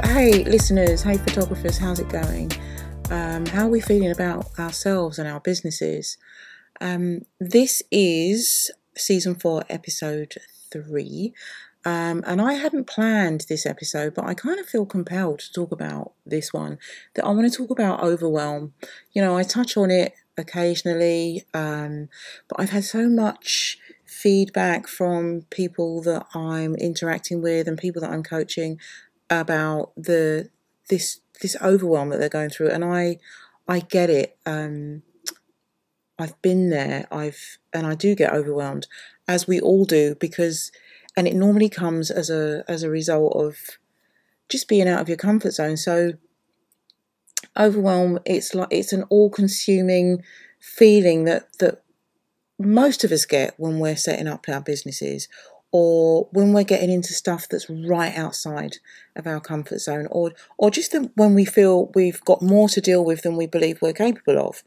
Hey, listeners, hey, photographers, how's it going? Um, how are we feeling about ourselves and our businesses? Um, this is season four, episode three. Um, and I hadn't planned this episode, but I kind of feel compelled to talk about this one. That I want to talk about overwhelm. You know, I touch on it occasionally, um, but I've had so much feedback from people that I'm interacting with and people that I'm coaching about the this this overwhelm that they're going through, and I I get it. Um, I've been there. I've and I do get overwhelmed, as we all do, because and it normally comes as a as a result of just being out of your comfort zone. So overwhelm, it's like it's an all-consuming feeling that that most of us get when we're setting up our businesses or when we're getting into stuff that's right outside of our comfort zone or or just when we feel we've got more to deal with than we believe we're capable of.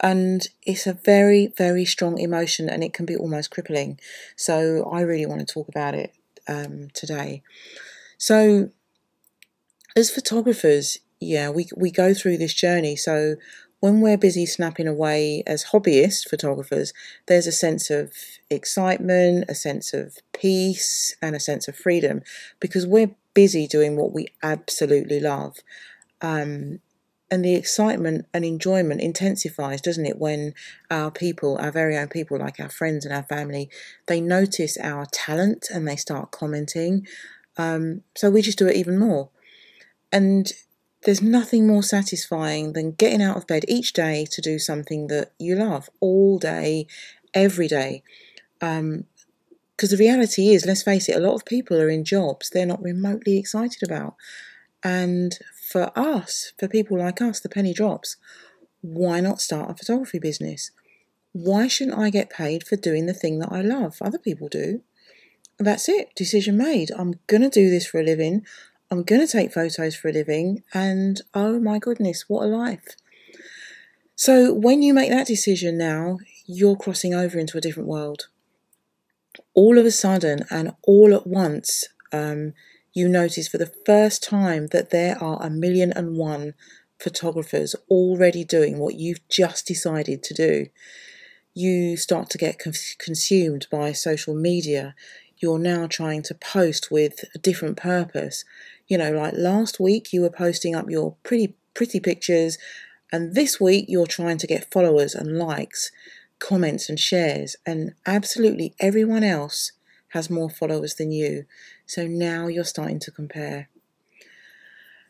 And it's a very very strong emotion and it can be almost crippling. So i really want to talk about it um, today. So as photographers yeah we, we go through this journey. So when we're busy snapping away as hobbyist photographers, there's a sense of excitement, a sense of peace, and a sense of freedom because we're busy doing what we absolutely love. Um, and the excitement and enjoyment intensifies, doesn't it, when our people, our very own people, like our friends and our family, they notice our talent and they start commenting. Um, so we just do it even more. And there's nothing more satisfying than getting out of bed each day to do something that you love all day, every day. Because um, the reality is, let's face it, a lot of people are in jobs they're not remotely excited about. And for us, for people like us, the penny drops. Why not start a photography business? Why shouldn't I get paid for doing the thing that I love? Other people do. That's it. Decision made. I'm going to do this for a living. I'm going to take photos for a living, and oh my goodness, what a life. So, when you make that decision now, you're crossing over into a different world. All of a sudden, and all at once, um, you notice for the first time that there are a million and one photographers already doing what you've just decided to do. You start to get consumed by social media. You're now trying to post with a different purpose you know, like last week you were posting up your pretty, pretty pictures, and this week you're trying to get followers and likes, comments and shares, and absolutely everyone else has more followers than you. So now you're starting to compare.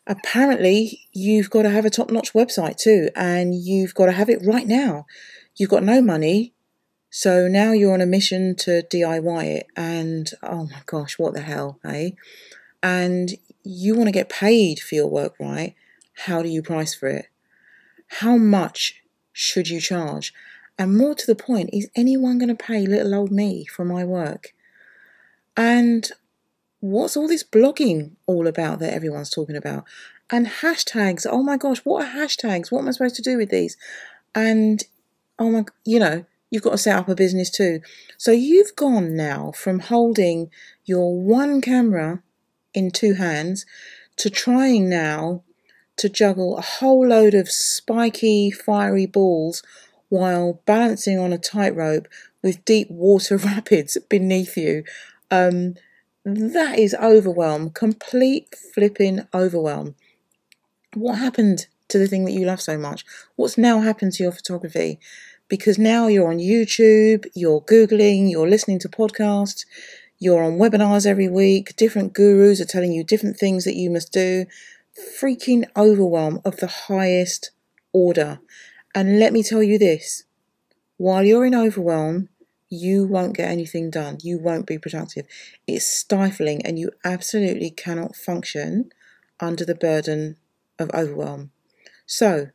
Apparently, you've got to have a top notch website too, and you've got to have it right now. You've got no money, so now you're on a mission to DIY it, and oh my gosh, what the hell, eh? And you want to get paid for your work, right? How do you price for it? How much should you charge? And more to the point, is anyone going to pay little old me for my work? And what's all this blogging all about that everyone's talking about? And hashtags, oh my gosh, what are hashtags? What am I supposed to do with these? And oh my, you know, you've got to set up a business too. So you've gone now from holding your one camera in two hands to trying now to juggle a whole load of spiky, fiery balls while balancing on a tightrope with deep water rapids beneath you. Um, that is overwhelm, complete flipping overwhelm. What happened to the thing that you love so much? What's now happened to your photography? Because now you're on YouTube, you're Googling, you're listening to podcasts, you're on webinars every week, different gurus are telling you different things that you must do. Freaking overwhelm of the highest order. And let me tell you this while you're in overwhelm, you won't get anything done. You won't be productive. It's stifling, and you absolutely cannot function under the burden of overwhelm. So,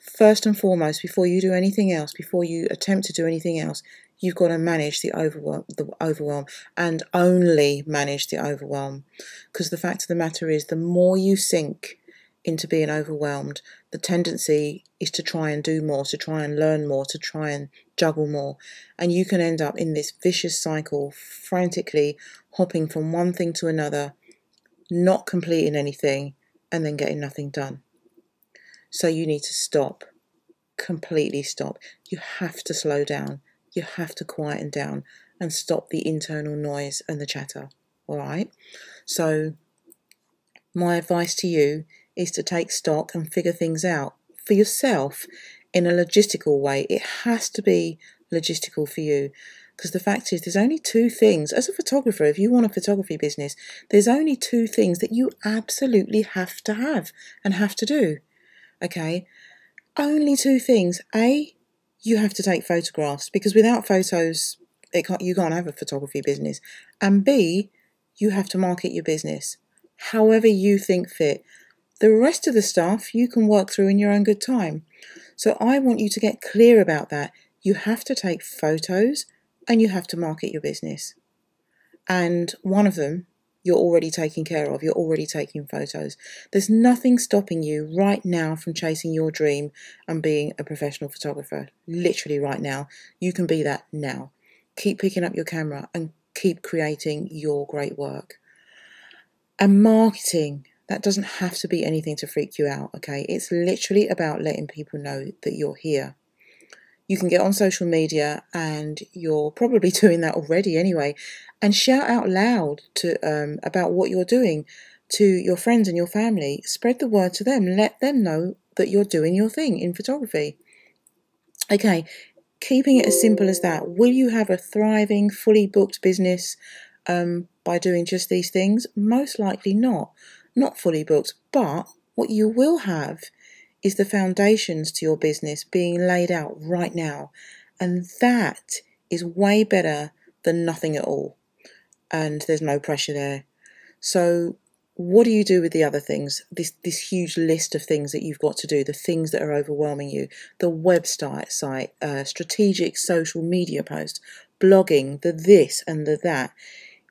first and foremost, before you do anything else, before you attempt to do anything else, you've got to manage the overwhelm, the overwhelm, and only manage the overwhelm. Because the fact of the matter is, the more you sink into being overwhelmed, the tendency is to try and do more, to try and learn more, to try and juggle more. And you can end up in this vicious cycle, frantically hopping from one thing to another, not completing anything, and then getting nothing done. So you need to stop, completely stop. You have to slow down. You have to quieten down and stop the internal noise and the chatter. All right. So, my advice to you is to take stock and figure things out for yourself in a logistical way. It has to be logistical for you. Because the fact is, there's only two things, as a photographer, if you want a photography business, there's only two things that you absolutely have to have and have to do. Okay? Only two things. A, you have to take photographs because without photos, it can't, you can't have a photography business. And B, you have to market your business however you think fit. The rest of the stuff you can work through in your own good time. So I want you to get clear about that. You have to take photos and you have to market your business. And one of them you're already taking care of, you're already taking photos. There's nothing stopping you right now from chasing your dream and being a professional photographer. Literally, right now. You can be that now. Keep picking up your camera and keep creating your great work. And marketing, that doesn't have to be anything to freak you out, okay? It's literally about letting people know that you're here. You can get on social media, and you're probably doing that already anyway, and shout out loud to um, about what you're doing to your friends and your family. Spread the word to them. Let them know that you're doing your thing in photography. Okay, keeping it as simple as that. Will you have a thriving, fully booked business um, by doing just these things? Most likely not not fully booked, but what you will have is the foundations to your business being laid out right now. And that is way better than nothing at all. And there's no pressure there. So, what do you do with the other things? This this huge list of things that you've got to do, the things that are overwhelming you, the website site, uh, strategic social media posts, blogging, the this and the that.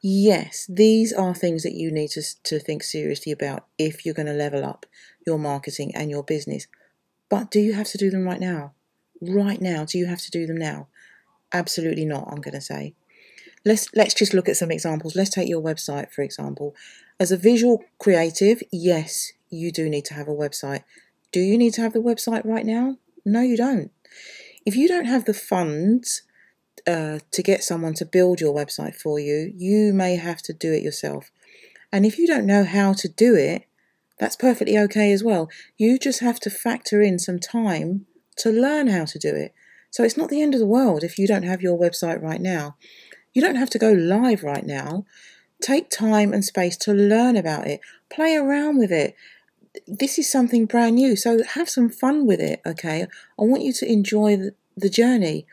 Yes, these are things that you need to, to think seriously about if you're going to level up your marketing and your business. But do you have to do them right now? Right now, do you have to do them now? Absolutely not, I'm going to say. Let's let's just look at some examples. Let's take your website for example. As a visual creative, yes, you do need to have a website. Do you need to have the website right now? No, you don't. If you don't have the funds uh, to get someone to build your website for you, you may have to do it yourself. And if you don't know how to do it, that's perfectly okay as well. You just have to factor in some time to learn how to do it. So it's not the end of the world if you don't have your website right now. You don't have to go live right now. Take time and space to learn about it, play around with it. This is something brand new, so have some fun with it, okay? I want you to enjoy the, journey.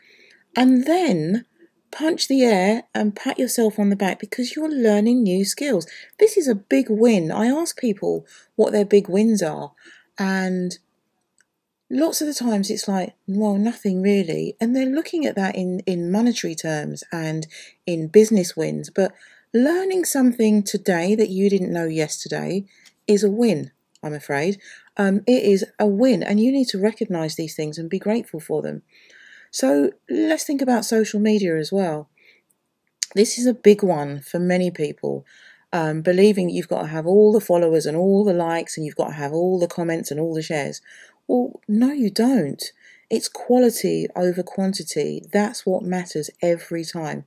And then punch the air and pat yourself on the back because you're learning new skills. This is a big win. I ask people what their big wins are, and lots of the times it's like, well, nothing really. And they're looking at that in, in monetary terms and in business wins. But learning something today that you didn't know yesterday is a win, I'm afraid. Um, it is a win, and you need to recognize these things and be grateful for them. So let's think about social media as well. This is a big one for many people. Um, believing that you've got to have all the followers and all the likes and you've got to have all the comments and all the shares. Well, no, you don't. It's quality over quantity. That's what matters every time.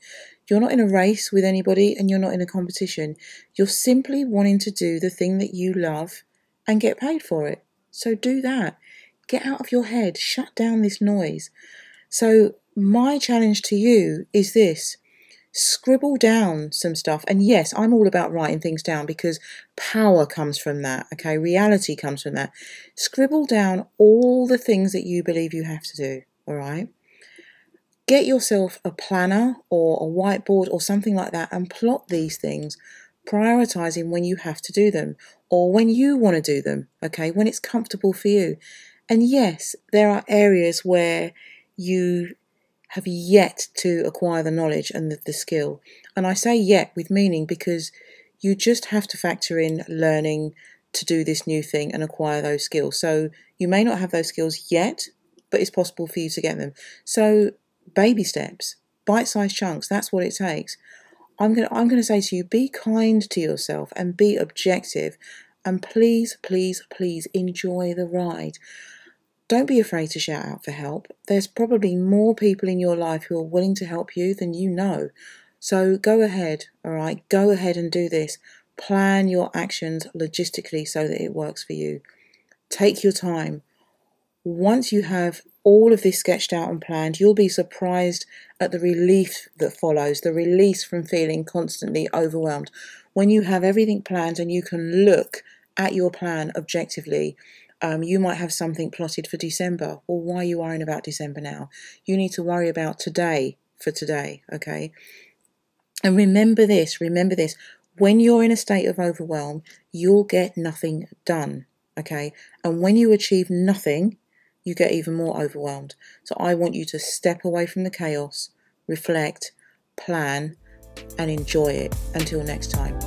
You're not in a race with anybody and you're not in a competition. You're simply wanting to do the thing that you love and get paid for it. So do that. Get out of your head. Shut down this noise. So, my challenge to you is this scribble down some stuff. And yes, I'm all about writing things down because power comes from that. Okay, reality comes from that. Scribble down all the things that you believe you have to do. All right. Get yourself a planner or a whiteboard or something like that and plot these things, prioritizing when you have to do them or when you want to do them. Okay, when it's comfortable for you. And yes, there are areas where you have yet to acquire the knowledge and the, the skill. And I say yet with meaning because you just have to factor in learning to do this new thing and acquire those skills. So you may not have those skills yet, but it's possible for you to get them. So baby steps, bite-sized chunks, that's what it takes. I'm going I'm going to say to you be kind to yourself and be objective And please, please, please enjoy the ride. Don't be afraid to shout out for help. There's probably more people in your life who are willing to help you than you know. So go ahead, all right? Go ahead and do this. Plan your actions logistically so that it works for you. Take your time. Once you have all of this sketched out and planned, you'll be surprised at the relief that follows, the release from feeling constantly overwhelmed. When you have everything planned and you can look at your plan objectively, um, you might have something plotted for December. Well, why are you worrying about December now? You need to worry about today for today, okay? And remember this, remember this. When you're in a state of overwhelm, you'll get nothing done, okay? And when you achieve nothing, you get even more overwhelmed. So I want you to step away from the chaos, reflect, plan, and enjoy it. Until next time.